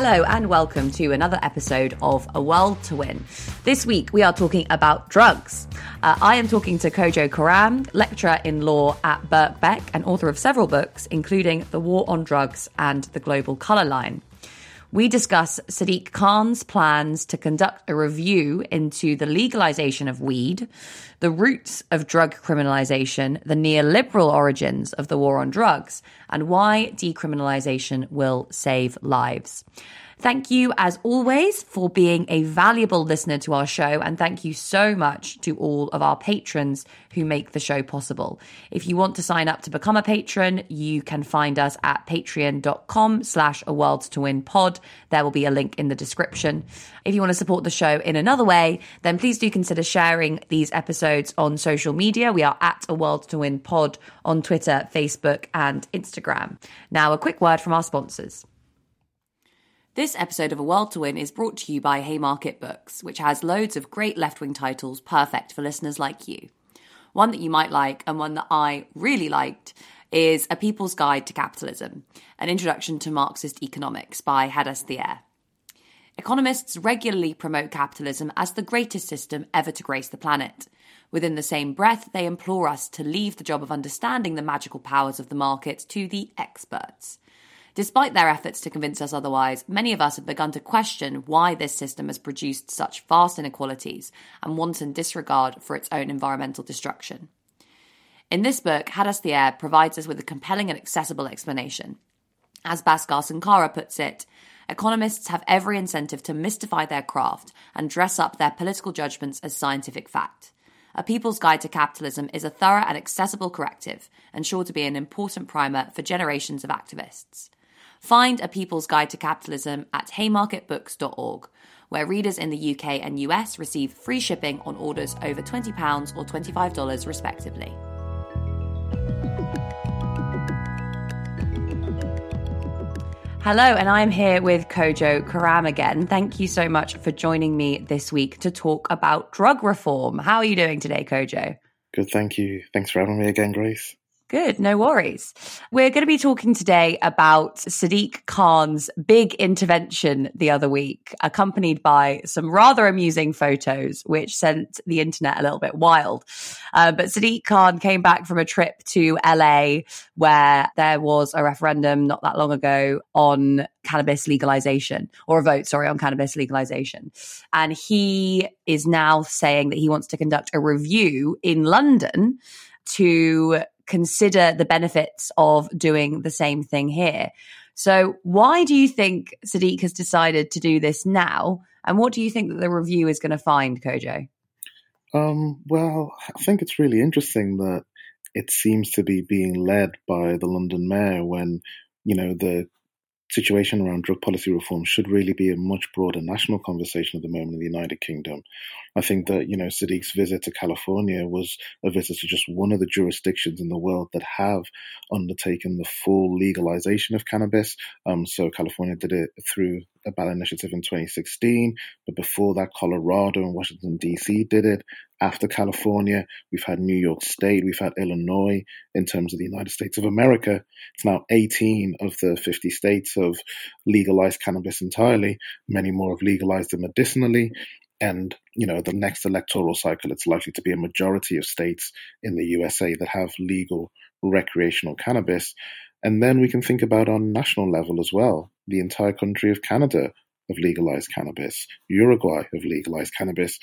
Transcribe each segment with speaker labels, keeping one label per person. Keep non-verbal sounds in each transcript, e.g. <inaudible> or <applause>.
Speaker 1: Hello and welcome to another episode of A World to Win. This week we are talking about drugs. Uh, I am talking to Kojo Koram, lecturer in law at Birkbeck and author of several books, including The War on Drugs and The Global Colour Line. We discuss Sadiq Khan's plans to conduct a review into the legalization of weed, the roots of drug criminalization, the neoliberal origins of the war on drugs, and why decriminalization will save lives. Thank you, as always, for being a valuable listener to our show. And thank you so much to all of our patrons who make the show possible. If you want to sign up to become a patron, you can find us at patreon.com slash a world to win pod. There will be a link in the description. If you want to support the show in another way, then please do consider sharing these episodes on social media. We are at a world to win pod on Twitter, Facebook, and Instagram. Now, a quick word from our sponsors. This episode of A World to Win is brought to you by Haymarket Books, which has loads of great left wing titles perfect for listeners like you. One that you might like, and one that I really liked, is A People's Guide to Capitalism An Introduction to Marxist Economics by Hadas Thier. Economists regularly promote capitalism as the greatest system ever to grace the planet. Within the same breath, they implore us to leave the job of understanding the magical powers of the market to the experts. Despite their efforts to convince us otherwise, many of us have begun to question why this system has produced such vast inequalities and wanton disregard for its own environmental destruction. In this book, Hadas Thier provides us with a compelling and accessible explanation. As Bhaskar Sankara puts it, economists have every incentive to mystify their craft and dress up their political judgments as scientific fact. A People's Guide to Capitalism is a thorough and accessible corrective and sure to be an important primer for generations of activists. Find A People's Guide to Capitalism at haymarketbooks.org, where readers in the UK and US receive free shipping on orders over £20 or $25 respectively. Hello, and I'm here with Kojo Koram again. Thank you so much for joining me this week to talk about drug reform. How are you doing today, Kojo?
Speaker 2: Good, thank you. Thanks for having me again, Grace.
Speaker 1: Good, no worries. We're going to be talking today about Sadiq Khan's big intervention the other week, accompanied by some rather amusing photos, which sent the internet a little bit wild. Uh, but Sadiq Khan came back from a trip to LA where there was a referendum not that long ago on cannabis legalization, or a vote, sorry, on cannabis legalization. And he is now saying that he wants to conduct a review in London to consider the benefits of doing the same thing here. So, why do you think Sadiq has decided to do this now? And what do you think that the review is going to find, Kojo?
Speaker 2: Um, well, I think it's really interesting that it seems to be being led by the London mayor when, you know, the situation around drug policy reform should really be a much broader national conversation at the moment in the United Kingdom. I think that, you know, Sadiq's visit to California was a visit to just one of the jurisdictions in the world that have undertaken the full legalization of cannabis. Um, so California did it through a ballot initiative in 2016, but before that, Colorado and Washington, D.C. did it. After California, we've had New York State, we've had Illinois in terms of the United States of America. It's now 18 of the 50 states have legalized cannabis entirely. Many more have legalized it medicinally. And, you know, the next electoral cycle, it's likely to be a majority of states in the USA that have legal recreational cannabis. And then we can think about on national level as well. The entire country of Canada have legalized cannabis. Uruguay have legalized cannabis.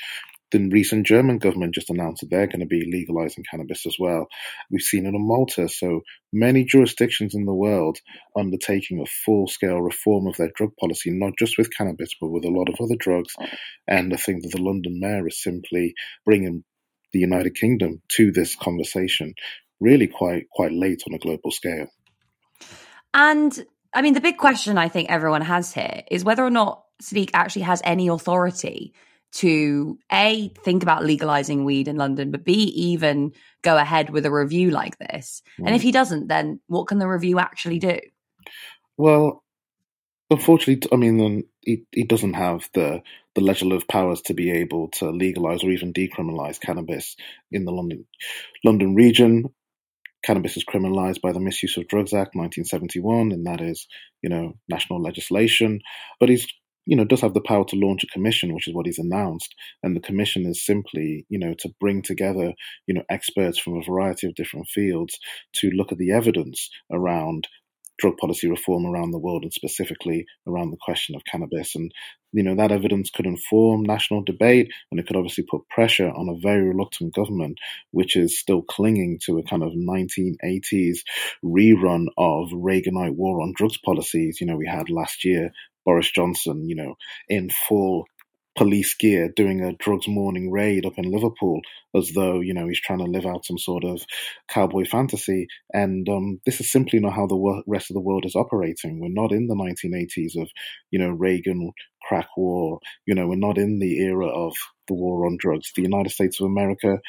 Speaker 2: The recent German government just announced that they're going to be legalizing cannabis as well. We've seen it in Malta. So many jurisdictions in the world undertaking a full scale reform of their drug policy, not just with cannabis, but with a lot of other drugs. And I think that the London mayor is simply bringing the United Kingdom to this conversation really quite quite late on a global scale.
Speaker 1: And I mean, the big question I think everyone has here is whether or not Sadiq actually has any authority to a think about legalizing weed in London, but b even go ahead with a review like this. Mm. And if he doesn't, then what can the review actually do?
Speaker 2: Well, unfortunately, I mean, he, he doesn't have the the legislative powers to be able to legalize or even decriminalize cannabis in the London London region. cannabis is criminalized by the Misuse of Drugs Act 1971, and that is, you know, national legislation. But he's you know, does have the power to launch a commission, which is what he's announced. And the commission is simply, you know, to bring together, you know, experts from a variety of different fields to look at the evidence around drug policy reform around the world and specifically around the question of cannabis. And, you know, that evidence could inform national debate and it could obviously put pressure on a very reluctant government, which is still clinging to a kind of 1980s rerun of Reaganite war on drugs policies, you know, we had last year. Boris Johnson, you know, in full police gear doing a drugs morning raid up in Liverpool as though, you know, he's trying to live out some sort of cowboy fantasy. And um, this is simply not how the rest of the world is operating. We're not in the 1980s of, you know, Reagan crack war. You know, we're not in the era of the war on drugs. The United States of America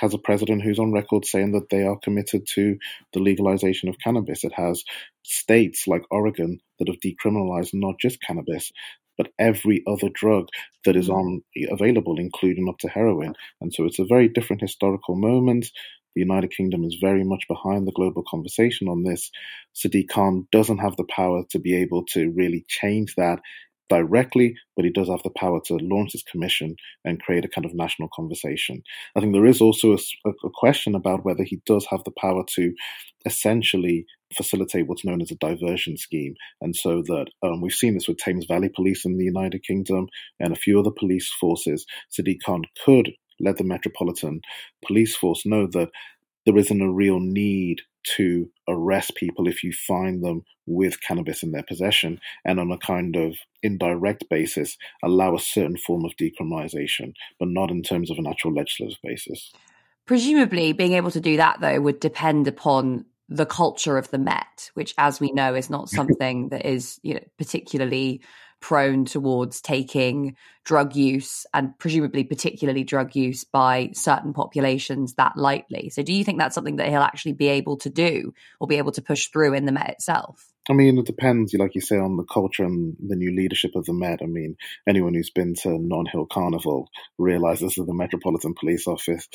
Speaker 2: has a president who's on record saying that they are committed to the legalization of cannabis. It has states like Oregon that have decriminalized not just cannabis, but every other drug that is mm. on available, including up to heroin. And so it's a very different historical moment. The United Kingdom is very much behind the global conversation on this. Sadiq Khan doesn't have the power to be able to really change that directly, but he does have the power to launch his commission and create a kind of national conversation. I think there is also a, a, question about whether he does have the power to essentially facilitate what's known as a diversion scheme. And so that um, we've seen this with Thames Valley Police in the United Kingdom and a few other police forces. Sadiq Khan could let the Metropolitan Police Force know that there isn't a real need to arrest people if you find them with cannabis in their possession and on a kind of indirect basis allow a certain form of decriminalization, but not in terms of an actual legislative basis.
Speaker 1: Presumably, being able to do that, though, would depend upon the culture of the Met, which, as we know, is not <laughs> something that is you know, particularly prone towards taking drug use and presumably particularly drug use by certain populations that lightly. So do you think that's something that he'll actually be able to do or be able to push through in the Met itself?
Speaker 2: I mean, it depends, like you say, on the culture and the new leadership of the Met. I mean, anyone who's been to Notting Hill Carnival realizes that the Metropolitan Police Office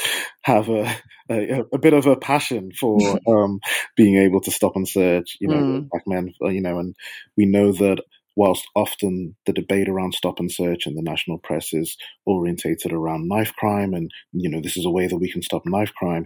Speaker 2: have a, a, a bit of a passion for <laughs> um, being able to stop and search, you know, mm. black men, you know, and we know that whilst often the debate around stop and search in the national press is orientated around knife crime and you know this is a way that we can stop knife crime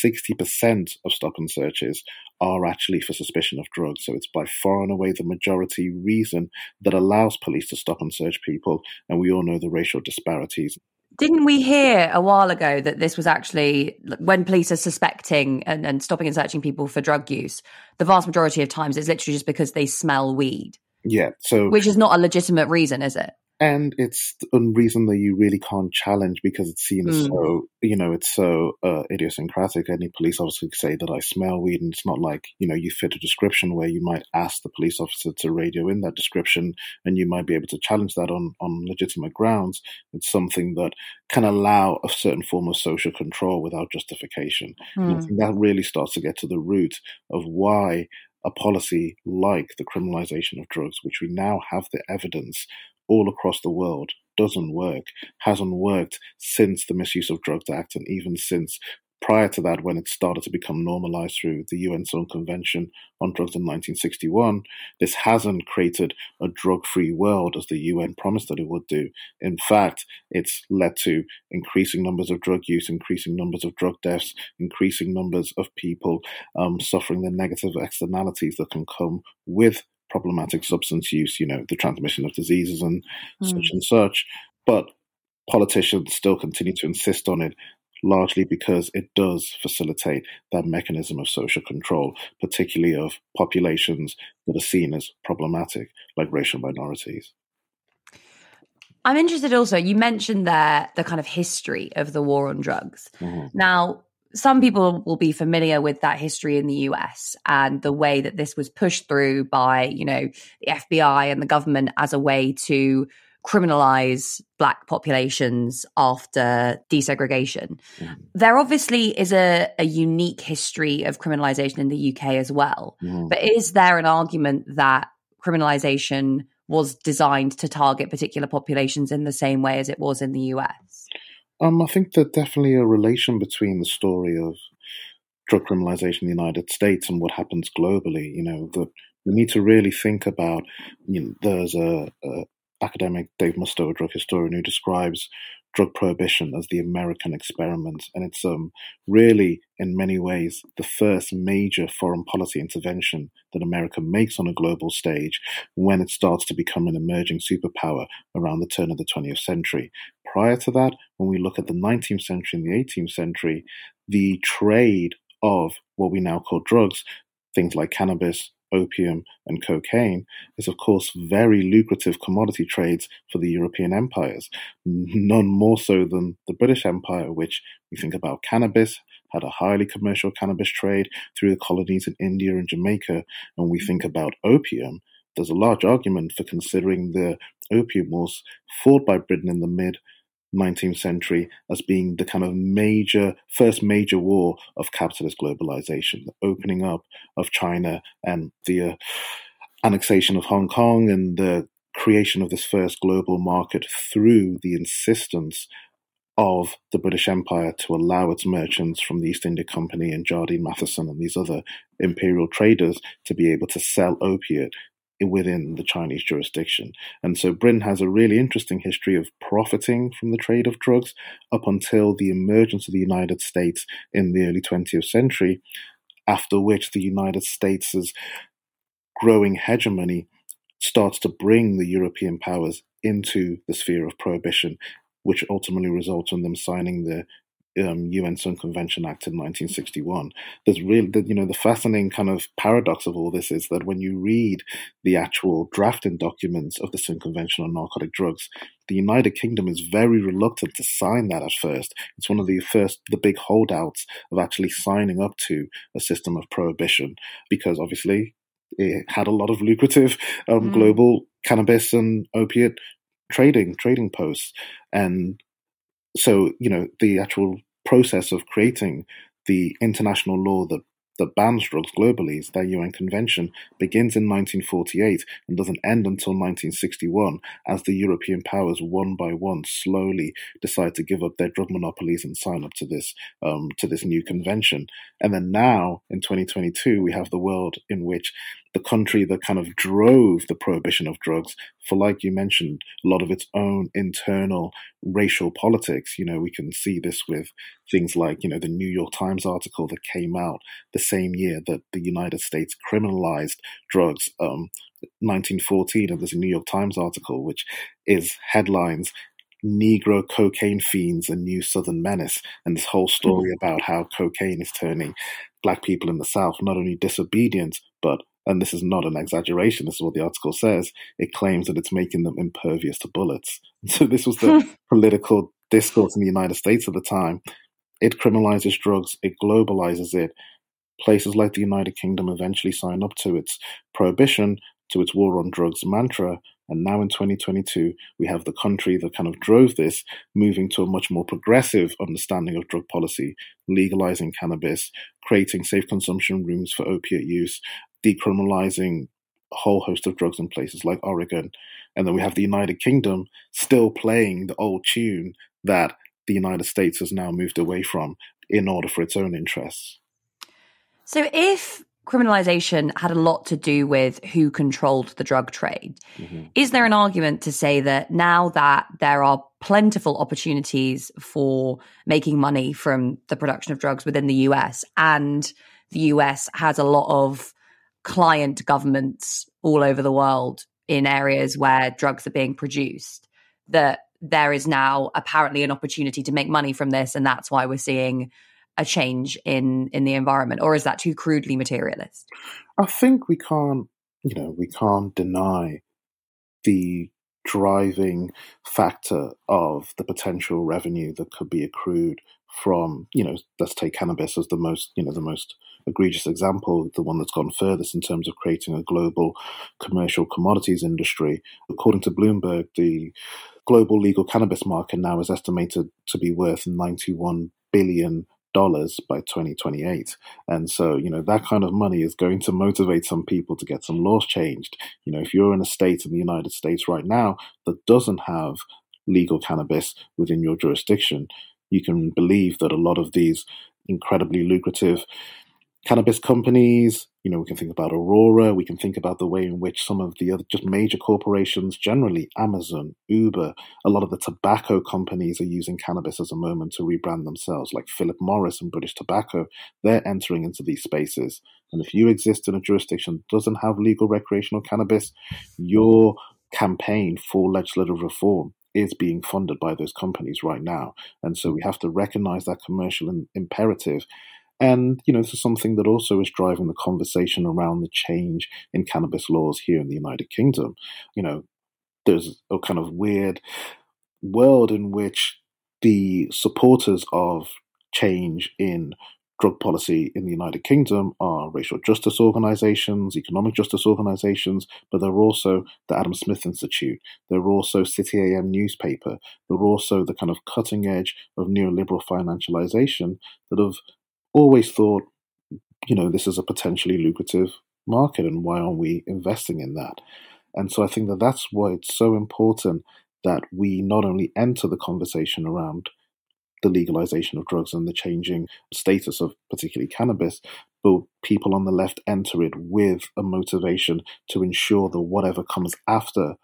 Speaker 2: 60% of stop and searches are actually for suspicion of drugs so it's by far and away the majority reason that allows police to stop and search people and we all know the racial disparities
Speaker 1: didn't we hear a while ago that this was actually when police are suspecting and, and stopping and searching people for drug use, the vast majority of times it's literally just because they smell weed.
Speaker 2: Yeah. So
Speaker 1: which is not a legitimate reason, is it?
Speaker 2: And it's a reason that you really can't challenge because it seems mm. so, you know, it's so uh, idiosyncratic. Any police officer could say that I smell weed, and it's not like, you know, you fit a description where you might ask the police officer to radio in that description and you might be able to challenge that on, on legitimate grounds. It's something that can allow a certain form of social control without justification. Mm. And I hmm. think that really starts to get to the root of why a policy like the criminalization of drugs, which we now have the evidence all across the world doesn't work, hasn't worked since the Misuse of Drugs Act and even since prior to that, when it started to become normalized through the UN's own Convention on Drugs in 1961, this hasn't created a drug free world as the UN promised that it would do. In fact, it's led to increasing numbers of drug use, increasing numbers of drug deaths, increasing numbers of people um, suffering the negative externalities that can come with problematic substance use, you know, the transmission of diseases and mm. such and such. But politicians still continue to insist on it largely because it does facilitate that mechanism of social control, particularly of populations that are seen as problematic, like racial minorities.
Speaker 1: I'm interested also, you mentioned there the kind of history of the war on drugs. Mm-hmm. Now, some people will be familiar with that history in the US and the way that this was pushed through by, you know, the FBI and the government as a way to criminalize black populations after desegregation. Mm. There obviously is a, a, unique history of criminalization in the UK as well. Mm. But is there an argument that criminalization was designed to target particular populations in the same way as it was in the US?
Speaker 2: Um, I think there's definitely a relation between the story of drug criminalization in the United States and what happens globally. You know, that we need to really think about. You know, there's a, a academic Dave Musto, a drug historian, who describes drug prohibition as the American experiment. And it's um, really, in many ways, the first major foreign policy intervention that America makes on a global stage when it starts to become an emerging superpower around the turn of the 20th century. Prior to that, when we look at the 19th century and the 18th century, the trade of what we now call drugs, things like cannabis, opium, and cocaine is, of course, very lucrative commodity trades for the European empires, none more so than the British Empire, which we think about cannabis, had a highly commercial cannabis trade through the colonies in India and Jamaica. And we think about opium, there's a large argument for considering the opium wars fought by Britain in the mid 19th century as being the kind of major, first major war of capitalist globalization, the opening up of China and the uh, annexation of Hong Kong and the creation of this first global market through the insistence of the British Empire to allow its merchants from the East India Company and Jardine Matheson and these other imperial traders to be able to sell opiate within the Chinese jurisdiction. And so Britain has a really interesting history of profiting from the trade of drugs up until the emergence of the United States in the early 20th century, after which the United States' growing hegemony starts to bring the European powers into the sphere of prohibition, which ultimately results in them signing the um, UN Sun Convention Act in 1961. There's really, the, you know, the fascinating kind of paradox of all this is that when you read the actual drafting documents of the Single Convention on Narcotic Drugs, the United Kingdom is very reluctant to sign that at first. It's one of the first, the big holdouts of actually signing up to a system of prohibition because obviously it had a lot of lucrative um, mm. global cannabis and opiate trading trading posts and so you know the actual process of creating the international law that that bans drugs globally, that UN convention, begins in 1948 and doesn't end until 1961 as the European powers one by one slowly decide to give up their drug monopolies and sign up to this um, to this new convention. And then now in 2022 we have the world in which the country that kind of drove the prohibition of drugs for, like you mentioned, a lot of its own internal racial politics. You know, we can see this with things like, you know, the New York Times article that came out the same year that the United States criminalized drugs. Um, 1914, and there's a New York Times article which is headlines Negro cocaine fiends a new Southern menace, and this whole story about how cocaine is turning black people in the South not only disobedient but and this is not an exaggeration, this is what the article says, it claims that it's making them impervious to bullets. <laughs> So this was the hmm. political discourse in the United States at the time. It criminalizes drugs, it globalizes it. Places like the United Kingdom eventually sign up to its prohibition, to its war on drugs mantra. And now in 2022, we have the country that kind of drove this moving to a much more progressive understanding of drug policy, legalizing cannabis, creating safe consumption rooms for opiate use, decriminalizing a whole host of drugs in places like Oregon. And then we have the United Kingdom still playing the old tune that the United States has now moved away from in order for its own interests.
Speaker 1: So if criminalization had a lot to do with who controlled the drug trade, mm-hmm. is there an argument to say that now that there are plentiful opportunities for making money from the production of drugs within the US and the US has a lot of client governments all over the world in areas where drugs are being produced that there is now apparently an opportunity to make money from this and that's why we're seeing a change in in the environment. Or is that too crudely materialist?
Speaker 2: I think we can't you know we can't deny the driving factor of the potential revenue that could be accrued from you know let's take cannabis as the most you know the most egregious example, the one that's gone furthest in terms of creating a global commercial commodities industry. According to Bloomberg, the global legal cannabis market now is estimated to be worth 91 billion dollars by 2028 and so you know that kind of money is going to motivate some people to get some laws changed you know if you're in a state in the united states right now that doesn't have legal cannabis within your jurisdiction you can believe that a lot of these incredibly lucrative cannabis companies. You know, we can think about Aurora. We can think about the way in which some of the other just major corporations, generally Amazon, Uber, a lot of the tobacco companies are using cannabis as a moment to rebrand themselves, like Philip Morris and British Tobacco. They're entering into these spaces. And if you exist in a jurisdiction that doesn't have legal recreational cannabis, your campaign for legislative reform is being funded by those companies right now. And so we have to recognize that commercial imperative and, you know, this is something that also is driving the conversation around the change in cannabis laws here in the United Kingdom. You know, there's a kind of weird world in which the supporters of change in drug policy in the United Kingdom are racial justice organizations, economic justice organizations, but they're also the Adam Smith Institute. They're also City AM newspaper. They're also the kind of cutting edge of neoliberal financialization that have always thought, you know, this is a potentially lucrative market and why aren't we investing in that? And so I think that that's why it's so important that we not only enter the conversation around the legalization of drugs and the changing status of particularly cannabis, but people on the left enter it with a motivation to ensure that whatever comes after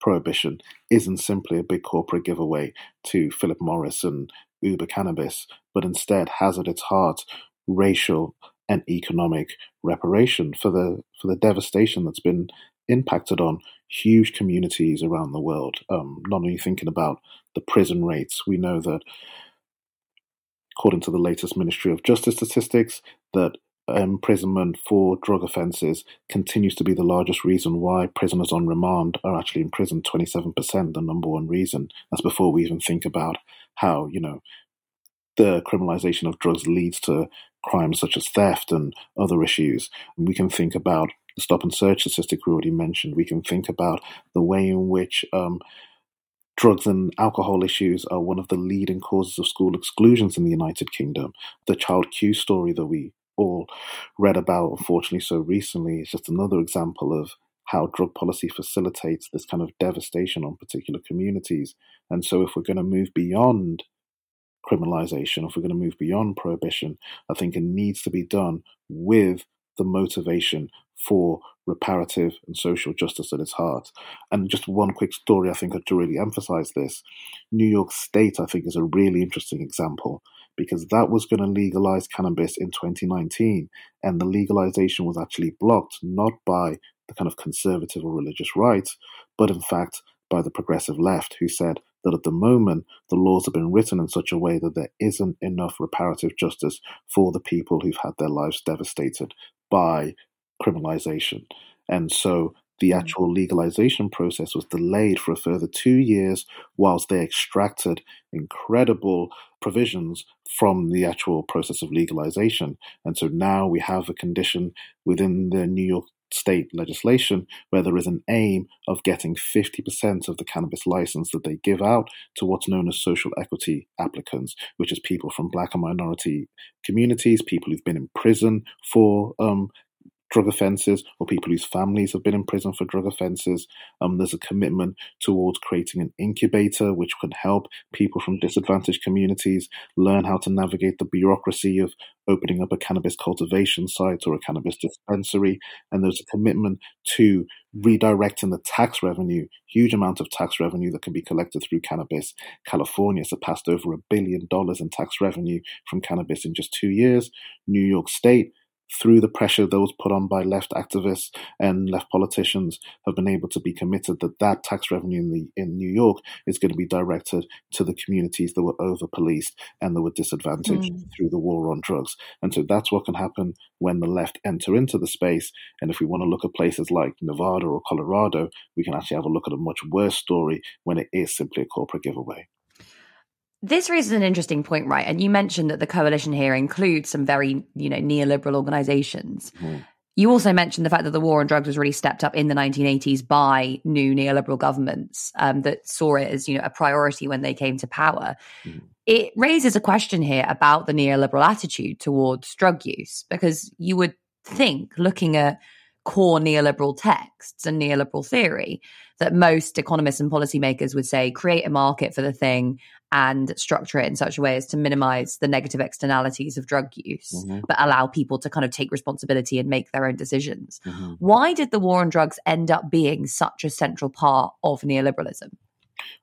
Speaker 2: prohibition isn't simply a big corporate giveaway to Philip Morris and Uber Cannabis, but instead has at its heart racial and economic reparation for the for the devastation that's been impacted on huge communities around the world. Um, not only thinking about the prison rates, we know that according to the latest Ministry of Justice statistics, that imprisonment for drug offences continues to be the largest reason why prisoners on remand are actually imprisoned 27%, the number one reason. That's before we even think about how, you know, the criminalization of drugs leads to crimes such as theft and other issues. And we can think about the stop and search statistic we already mentioned. We can think about the way in which um, drugs and alcohol issues are one of the leading causes of school exclusions in the United Kingdom. The Child Q story that we all read about, unfortunately, so recently is just another example of how drug policy facilitates this kind of devastation on particular communities. And so, if we're going to move beyond criminalization, if we're going to move beyond prohibition, I think it needs to be done with the motivation for reparative and social justice at its heart. And just one quick story, I think, to really emphasize this New York State, I think, is a really interesting example because that was going to legalize cannabis in 2019, and the legalization was actually blocked not by the kind of conservative or religious right, but in fact by the progressive left, who said that at the moment the laws have been written in such a way that there isn't enough reparative justice for the people who've had their lives devastated by criminalization. And so the mm. actual legalization process was delayed for a further two years whilst they extracted incredible provisions from the actual process of legalization. And so now we have a condition within the New York state legislation where there is an aim of getting 50% of the cannabis license that they give out to what's known as social equity applicants, which is people from black and minority communities, people who've been in prison for um, drug offences or people whose families have been in prison for drug offences. Um, there's a commitment towards creating an incubator which can help people from disadvantaged communities learn how to navigate the bureaucracy of opening up a cannabis cultivation site or a cannabis dispensary. And there's a commitment to redirecting the tax revenue, huge amount of tax revenue that can be collected through cannabis. California surpassed over a billion dollars in tax revenue from cannabis in just two years. New York State through the pressure that was put on by left activists and left politicians, have been able to be committed that that tax revenue in, the, in New York is going to be directed to the communities that were over policed and that were disadvantaged mm. through the war on drugs. And so that's what can happen when the left enter into the space. And if we want to look at places like Nevada or Colorado, we can actually have a look at a much worse story when it is simply a corporate giveaway.
Speaker 1: This raises an interesting point, right? And you mentioned that the coalition here includes some very, you know, neoliberal organizations. Mm. You also mentioned the fact that the war on drugs was really stepped up in the 1980s by new neoliberal governments um, that saw it as, you know, a priority when they came to power. Mm. It raises a question here about the neoliberal attitude towards drug use, because you would think, looking at core neoliberal texts and neoliberal theory that most economists and policymakers would say create a market for the thing and structure it in such a way as to minimize the negative externalities of drug use, mm-hmm. but allow people to kind of take responsibility and make their own decisions. Mm-hmm. Why did the war on drugs end up being such a central part of neoliberalism?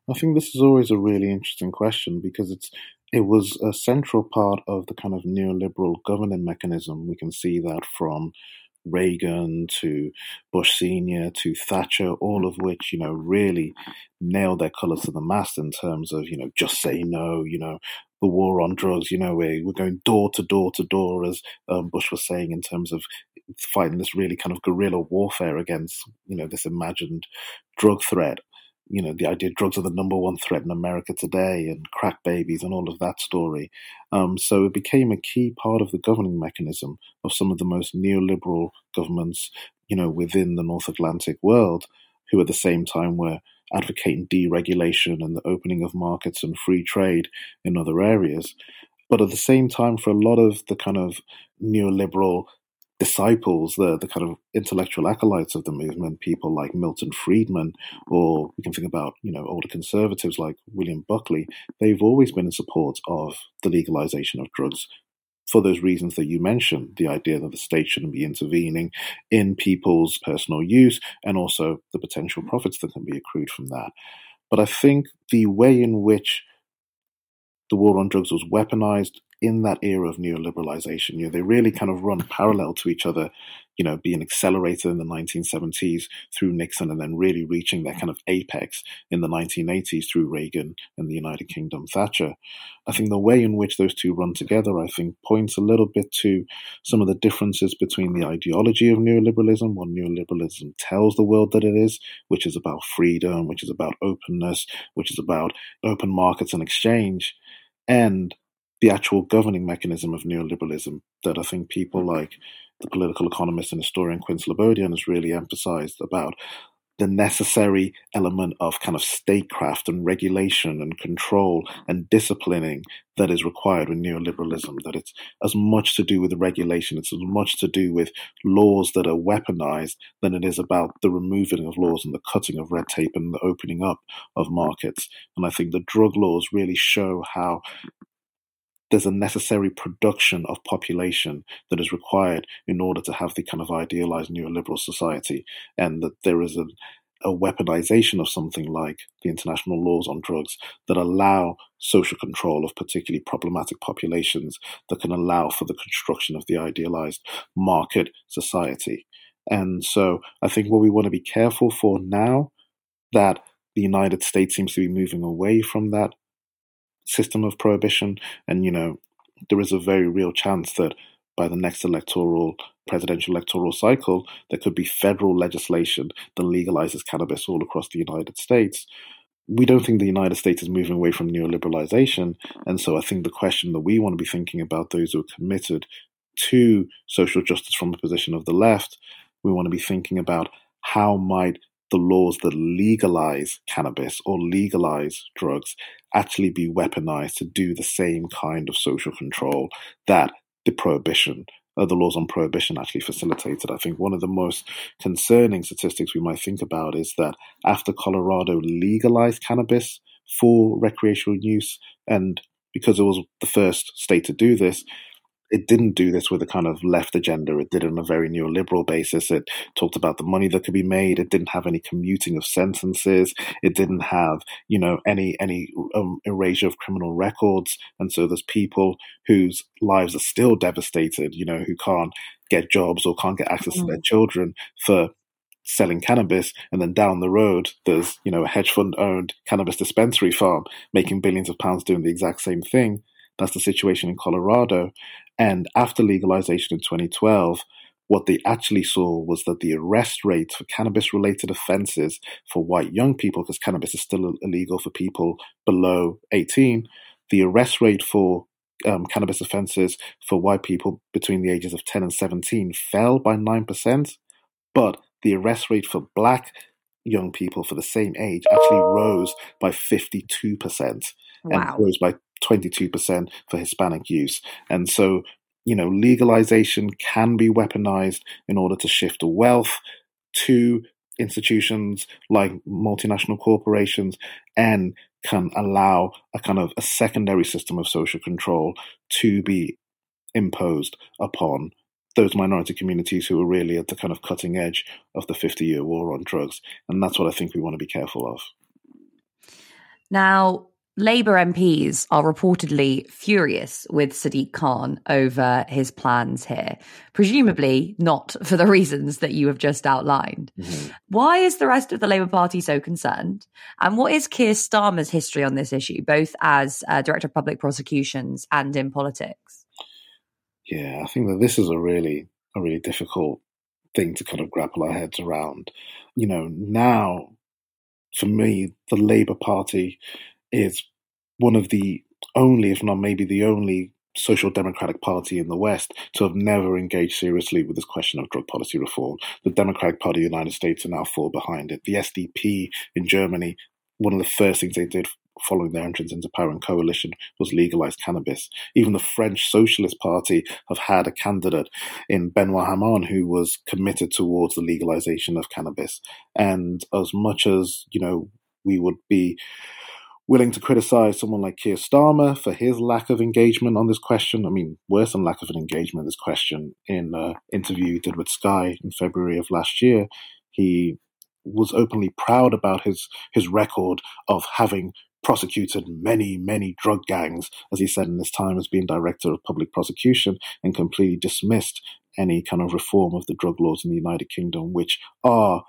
Speaker 2: I think this is always a really interesting question because it's it was a central part of the kind of neoliberal governing mechanism. We can see that from Reagan to Bush Senior to Thatcher, all of which, you know, really nailed their colors to the mast in terms of, you know, just say no, you know, the war on drugs, you know, we're, we're going door to door to door, as um, Bush was saying, in terms of fighting this really kind of guerrilla warfare against, you know, this imagined drug threat you know, the idea drugs are the number one threat in America today and crack babies and all of that story. Um, so it became a key part of the governing mechanism of some of the most neoliberal governments, you know, within the North Atlantic world, who at the same time were advocating deregulation and the opening of markets and free trade in other areas. But at the same time, for a lot of the kind of neoliberal disciples, the the kind of intellectual acolytes of the movement, people like Milton Friedman, or we can think about you know older conservatives like William Buckley. They've always been in support of the legalization of drugs for those reasons that you mentioned, the idea that the state shouldn't be intervening in people's personal use, and also the potential profits that can be accrued from that. But I think the way in which the war on drugs was weaponized in that era of neoliberalization. You know, they really kind of run parallel to each other, you know, being accelerated in the 1970s through Nixon and then really reaching their kind of apex in the 1980s through Reagan and the United Kingdom Thatcher. I think the way in which those two run together, I think, points a little bit to some of the differences between the ideology of neoliberalism, what neoliberalism tells the world that it is, which is about freedom, which is about openness, which is about open markets and exchange, and the actual governing mechanism of neoliberalism that I think people mm. like the political economist and historian Quinn Slobodian has really emphasized about the necessary element of kind of statecraft and regulation and control and disciplining that is required with neoliberalism. That it's as much to do with regulation, it's as much to do with laws that are weaponized than it is about the removing of laws and the cutting of red tape and the opening up of markets. And I think the drug laws really show how there's a necessary production of population that is required in order to have the kind of idealized neoliberal society, and that there is a, a weaponization of something like the international laws on drugs that allow social control of particularly problematic populations that can allow for the construction of the idealized market society. And so I think what we want to be careful for now that the United States seems to be moving away from that system of prohibition. And, you know, there is a very real chance that by the next electoral presidential electoral cycle, there could be federal legislation that legalizes cannabis all across the United States. We don't think the United States is moving away from neoliberalization. And so I think the question that we want to be thinking about those who are committed to social justice from a position of the left, we want to be thinking about how might the laws that legalize cannabis or legalize drugs actually be weaponized to do the same kind of social control that the prohibition uh, the laws on prohibition actually facilitated. I think one of the most concerning statistics we might think about is that after Colorado legalized cannabis for recreational use, and because it was the first state to do this, it didn't do this with a kind of left agenda. It did it on a very neoliberal basis. It talked about the money that could be made. It didn't have any commuting of sentences. It didn't have, you know, any any um, erasure of criminal records. And so there's people whose lives are still devastated, you know, who can't get jobs or can't get access mm-hmm. to their mm. children for selling cannabis and then down the road there's you know a hedge fund owned cannabis dispensary farm making billions of pounds doing the exact same thing that's the situation in Colorado. And after legalization in 2012, what they actually saw was that the arrest rate for cannabis related offenses for white young people, because cannabis is still illegal for people below 18, the arrest rate for um, cannabis offenses for white people between the ages of 10 and 17 fell by 9%, but the arrest rate for black young people for the same age actually rose by 52% wow. and rose by 22% for Hispanic use. And so you know, legalization can be weaponized in order to shift wealth to institutions like multinational corporations and can allow a kind of a secondary system of social control to be imposed upon those minority communities who are really at the kind of cutting edge of the 50 year war on drugs. And that's what I think we want to be careful of.
Speaker 1: Now, Labour MPs are reportedly furious with Sadiq Khan over his plans here, presumably not for the reasons that you have just outlined. Mm-hmm. Why is the rest of the Labour Party so concerned? And what is Keir Starmer's history on this issue, both as uh, Director of Public Prosecutions and in politics?
Speaker 2: Yeah, I think that this is a really, a really difficult thing to kind of grapple our heads around. You know, now for me, the Labour Party is one of the only, if not maybe the only, social democratic party in the West to have never engaged seriously with this question of drug policy reform. The Democratic Party of the United States are now fall behind it. The SDP in Germany, one of the first things they did following their entrance into power and coalition was legalize cannabis. Even the French Socialist Party have had a candidate in Benoit Hamon who was committed towards the legalization of cannabis. And as much as, you know, we would be willing to criticize someone like Keir Starmer for his lack of engagement on this question. I mean, worse than lack of an engagement this question. In an interview he did with Sky in February of last year, he was openly proud about his his record of having prosecuted many, many drug gangs, as he said in his time as being director of public prosecution, and completely dismissed any kind of reform of the drug laws in the United Kingdom, which are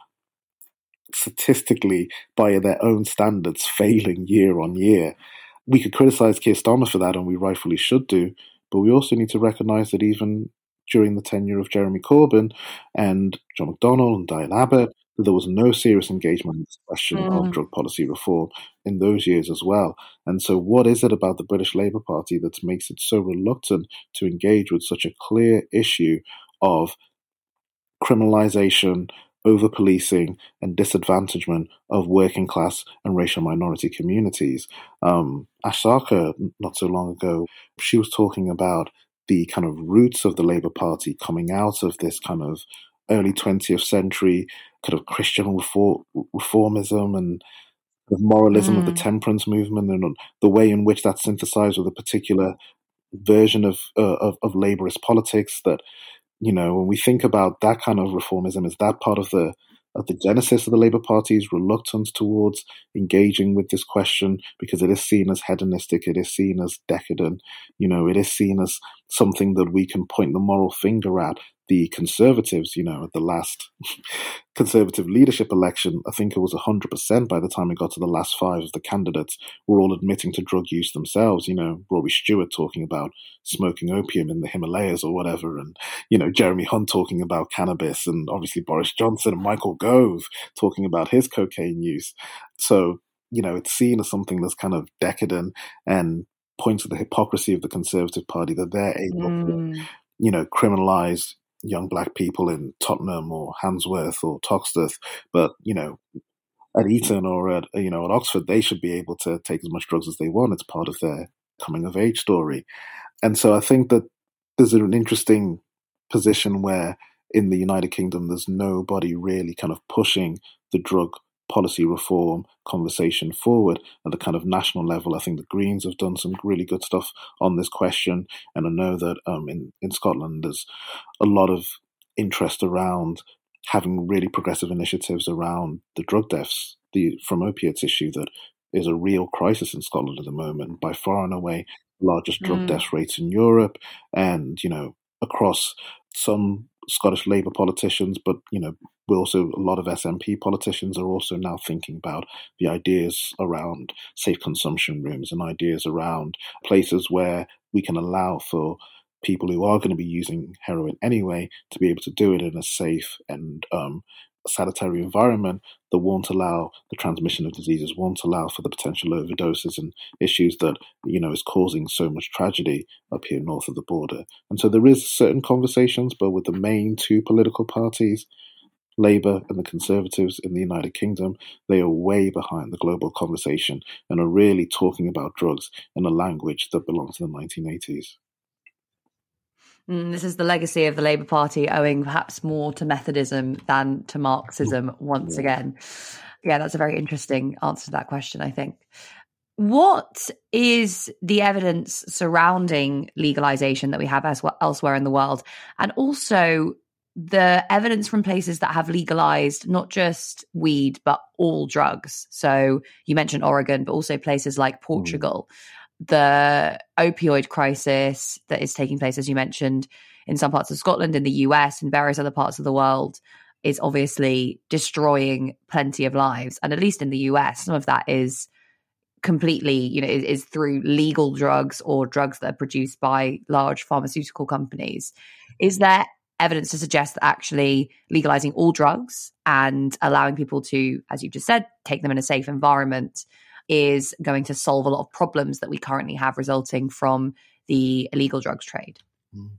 Speaker 2: statistically, by their own standards, failing year on year. We could criticize Keir Starmer for that, and we rightfully should do, but we also need to recognize that even during the tenure of Jeremy Corbyn and John McDonnell and Diane Abbott, there was no serious engagement in this question mm. of drug policy reform in those years as well. And so, what is it about the British Labour Party that makes it so reluctant to engage with such a clear issue of criminalisation over policing and disadvantagement of working class and racial minority communities. Um, Ash not so long ago, she was talking about the kind of roots of the Labour Party coming out of this kind of early 20th century kind of Christian reform, reformism and the moralism mm. of the mm. temperance movement and the way in which that's synthesized with a particular version of, uh, of, of laborist politics that you know, when we think about that kind of reformism, is that part of the of the genesis of the Labour Party's reluctance towards engaging with this question? Because it is seen as hedonistic, it is seen as decadent, you know, it is seen as something that we can point the moral finger at the conservatives, you know, at the last <laughs> conservative leadership election, I think it was 100% by the time it got to the last five of the candidates were all admitting to drug use themselves. You know, Rory Stewart talking about smoking opium in the Himalayas or whatever, and, you know, Jeremy Hunt talking about cannabis, and obviously Boris Johnson and Michael Gove talking about his cocaine use. So, you know, it's seen as something that's kind of decadent and points to the hypocrisy of the Conservative Party that they're able mm. to, you know, criminalize young black people in Tottenham or Handsworth or Toxteth, but you know, at Eton or at you know at Oxford, they should be able to take as much drugs as they want. It's part of their coming of age story, and so I think that there's an interesting position where in the United Kingdom, there's nobody really kind of pushing the drug policy reform conversation forward at the kind of national level. I think the Greens have done some really good stuff on this question, and I know that um, in in Scotland there's a lot of interest around having really progressive initiatives around the drug deaths the from opiates issue that is a real crisis in Scotland at the moment, by far and away largest drug mm. death rates in Europe, and you know across some Scottish Labour politicians, but you know, we also a lot of SNP politicians are also now thinking about the ideas around safe consumption rooms and ideas around places where we can allow for people who are going to be using heroin anyway to be able to do it in a safe and um, sanitary environment that won't allow the transmission of diseases, won't allow for the potential overdoses and issues that you know is causing so much tragedy up here north of the border. And so there is certain conversations, but with the main two political parties, Labour and the Conservatives in the United Kingdom, they are way behind the global conversation and are really talking about drugs in a language that belongs to the 1980s.
Speaker 1: Mm, this is the legacy of the Labour Party owing perhaps more to Methodism than to Marxism <laughs> once yeah. again. Yeah, that's a very interesting answer to that question, I think. What is the evidence surrounding legalization that we have elsewhere in the world? And also the evidence from places that have legalized not just weed, but all drugs. So you mentioned Oregon, but also places like hmm. Portugal. Mm the opioid crisis that is taking place, as you mentioned, in some parts of Scotland, in the US, and various other parts of the world, is obviously destroying plenty of lives. And at least in the US, some of that is completely, you know, is, is through legal drugs or drugs that are produced by large pharmaceutical companies. Is there evidence to suggest that actually legalizing all drugs and allowing people to, as you just said, take them in a safe environment is going to solve a lot of problems that we currently have resulting from the illegal drugs trade?
Speaker 2: Mm.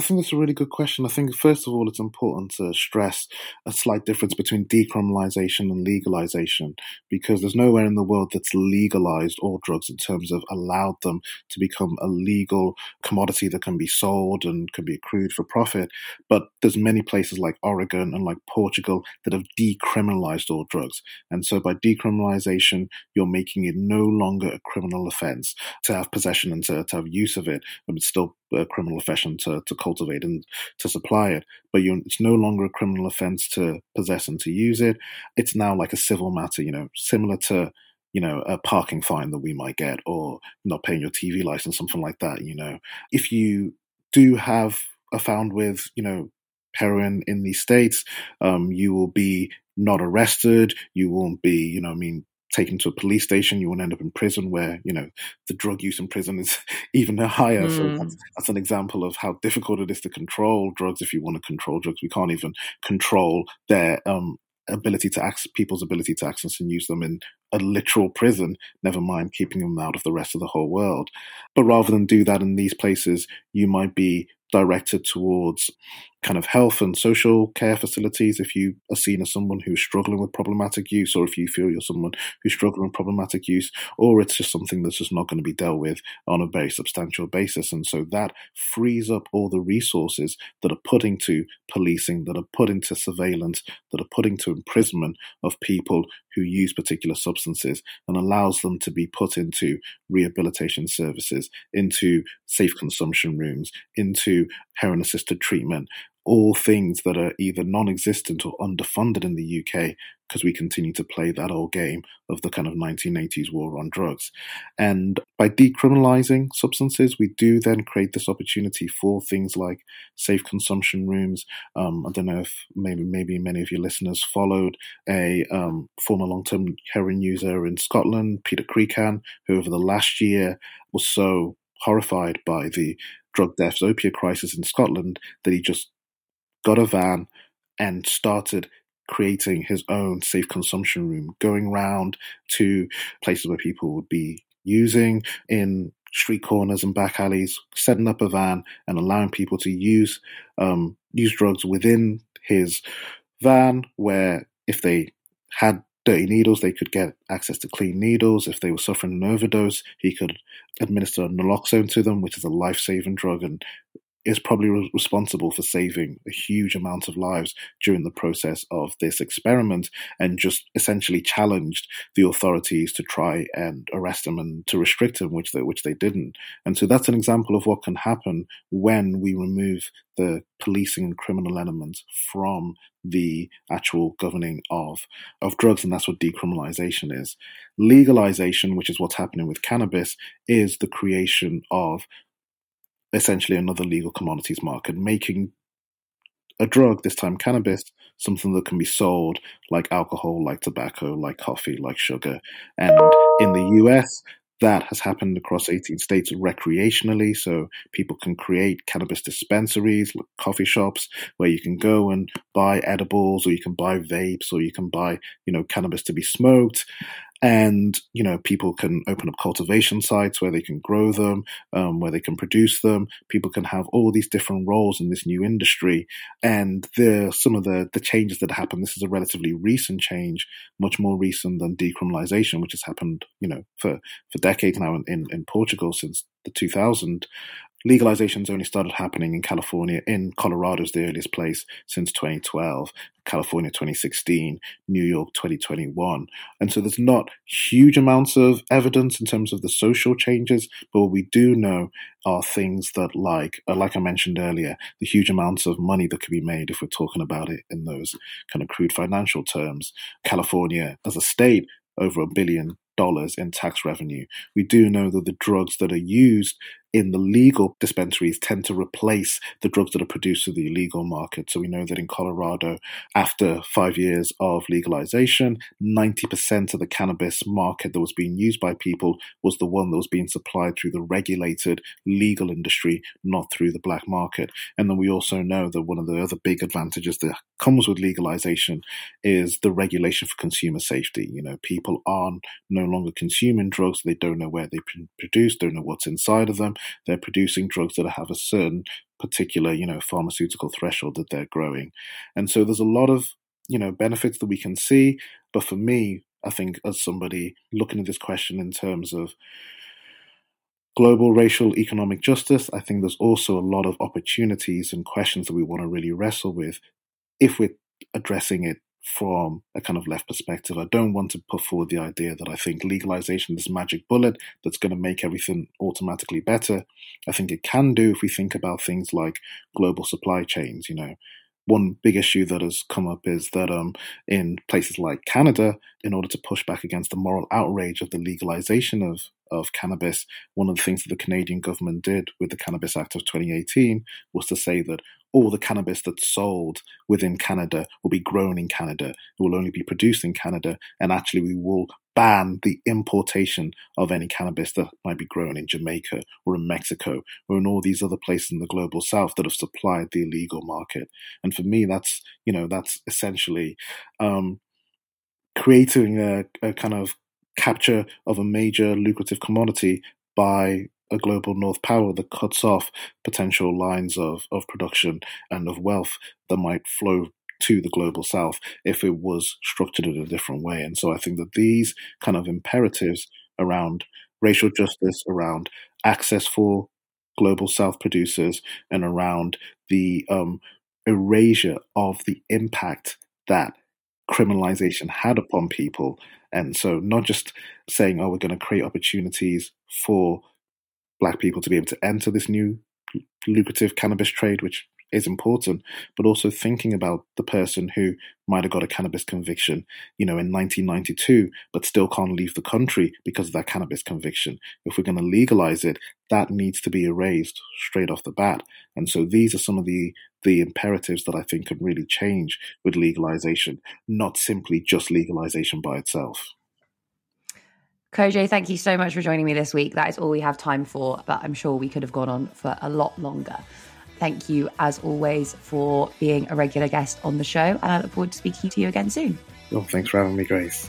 Speaker 2: I think that's a really good question. I think, first of all, it's important to stress a slight difference between decriminalization and legalization because there's nowhere in the world that's legalized all drugs in terms of allowed them to become a legal commodity that can be sold and can be accrued for profit. But there's many places like Oregon and like Portugal that have decriminalized all drugs. And so by decriminalization, you're making it no longer a criminal offense to have possession and to, to have use of it, but it's still a criminal offense to, to cultivate and to supply it. But it's no longer a criminal offense to possess and to use it. It's now like a civil matter, you know, similar to you know, a parking fine that we might get or not paying your TV license, something like that, you know. If you do have a found with, you know, heroin in these states, um, you will be not arrested. You won't be, you know, I mean, taken to a police station, you won't end up in prison where, you know, the drug use in prison is <laughs> even higher. Mm. So that's, that's, an example of how difficult it is to control drugs if you want to control drugs. We can't even control their um, ability to access people's ability to access and use them in a literal prison, never mind keeping them out of the rest of the whole world. But rather than do that in these places, you might be directed towards kind of health and social care facilities if you are seen as someone who's struggling with problematic use or if you feel you're someone who's struggling with problematic use or it's just something that's just not going to be dealt with on a very substantial basis. And so that frees up all the resources that are put into policing that are put into surveillance that are put into imprisonment of people who use particular substances and allows them to be put into rehabilitation services into safe consumption rooms into heroin assisted treatment all things that are either non existent or underfunded in the UK because we continue to play that old game of the kind of 1980s war on drugs. And by decriminalizing substances, we do then create this opportunity for things like safe consumption rooms. Um, I don't know if maybe maybe many of your listeners followed a um, former long-term heroin user in Scotland, Peter Krykant, who over the last year was so horrified by the drug deaths, opiate crisis in Scotland that he just got a van and started creating his own safe consumption room, going round to places where people would be using in street corners and back alleys, setting up a van and allowing people to use um, use drugs within his van, where if they had dirty needles, they could get access to clean needles. If they were suffering an overdose, he could administer naloxone to them, which is a life saving drug and is probably re- responsible for saving a huge amount of lives during the process of this experiment and just essentially challenged the authorities to try and arrest him and to restrict him, which they, which they didn't. And so that's an example of what can happen when we remove the policing and criminal elements from the actual governing of of drugs and that's what decriminalization is legalization which is what's happening with cannabis is the creation of essentially another legal commodities market, making a drug, this time cannabis, something that can be sold like alcohol, like tobacco, like coffee, like sugar. And in the US, that has happened across 18 states recreationally. So people can create cannabis dispensaries, like coffee shops, where you can go and buy edibles, or you can buy vapes, or you can buy, you know, cannabis to be smoked and you know people can open up cultivation sites where they can grow them um, where they can produce them. People can have all these different roles in this new industry. And the some of the the changes that happen this is a relatively recent change much more recent than decriminalization which has happened you know for for decades now in, in, in portugal since the 2000 legalization's only started happening in California, in Colorado's the earliest place since 2012, California 2016, New York 2021. And so there's not huge amounts of evidence in terms of the social changes, but what we do know are things that like, uh, like I mentioned earlier, the huge amounts of money that could be made if we're talking about it in those kind of crude financial terms. California as a state over a billion dollars in tax revenue. We do know that the drugs that are used in the legal dispensaries tend to replace the drugs that are produced through the illegal market. So we know that in Colorado, after five years of legalization, 90% of the cannabis market that was being used by people was the one that was being supplied through the regulated legal industry, not through the black market. And then we also know that one of the other big advantages that comes with legalization is the regulation for consumer safety. You know, people aren't no longer consuming drugs, they don't know where they've been produced, don't know what's inside of them they're producing drugs that have a certain particular, you know, pharmaceutical threshold that they're growing. And so there's a lot of, you know, benefits that we can see. But for me, I think as somebody looking at this question in terms of global racial economic justice, I think there's also a lot of opportunities and questions that we want to really wrestle with if we're addressing it from a kind of left perspective. I don't want to put forward the idea that I think legalization is magic bullet that's going to make everything automatically better. I think it can do if we think about things like global supply chains. You know, one big issue that has come up is that um, in places like Canada, in order to push back against the moral outrage of the legalization of, of cannabis, one of the things that the Canadian government did with the Cannabis Act of 2018 was to say that all the cannabis that's sold within Canada will be grown in Canada. It will only be produced in Canada. And actually, we will ban the importation of any cannabis that might be grown in Jamaica or in Mexico or in all these other places in the global south that have supplied the illegal market. And for me, that's, you know, that's essentially um, creating a, a kind of capture of a major lucrative commodity by a global north power that cuts off potential lines of, of production and of wealth that might flow to the global south if it was structured in a different way. And so I think that these kind of imperatives around racial justice, around access for global south producers, and around the um, erasure of the impact that criminalization had upon people. And so not just saying, oh, we're going to create opportunities for black people to be able to enter this new lucrative cannabis trade, which is important, but also thinking about the person who might have got a cannabis conviction, you know, in 1992, but still can't leave the country because of that cannabis conviction. If we're going to legalize it, that needs to be erased straight off the bat. And so these are some of the the imperatives that I think can really change with legalization, not simply just legalization by itself.
Speaker 1: Kojo, thank you so much for joining me this week. That is all we have time for, but I'm sure we could have gone on for a lot longer. Thank you, as always, for being a regular guest on the show, and I look forward to speaking to you again soon.
Speaker 2: Well, thanks for having me, Grace.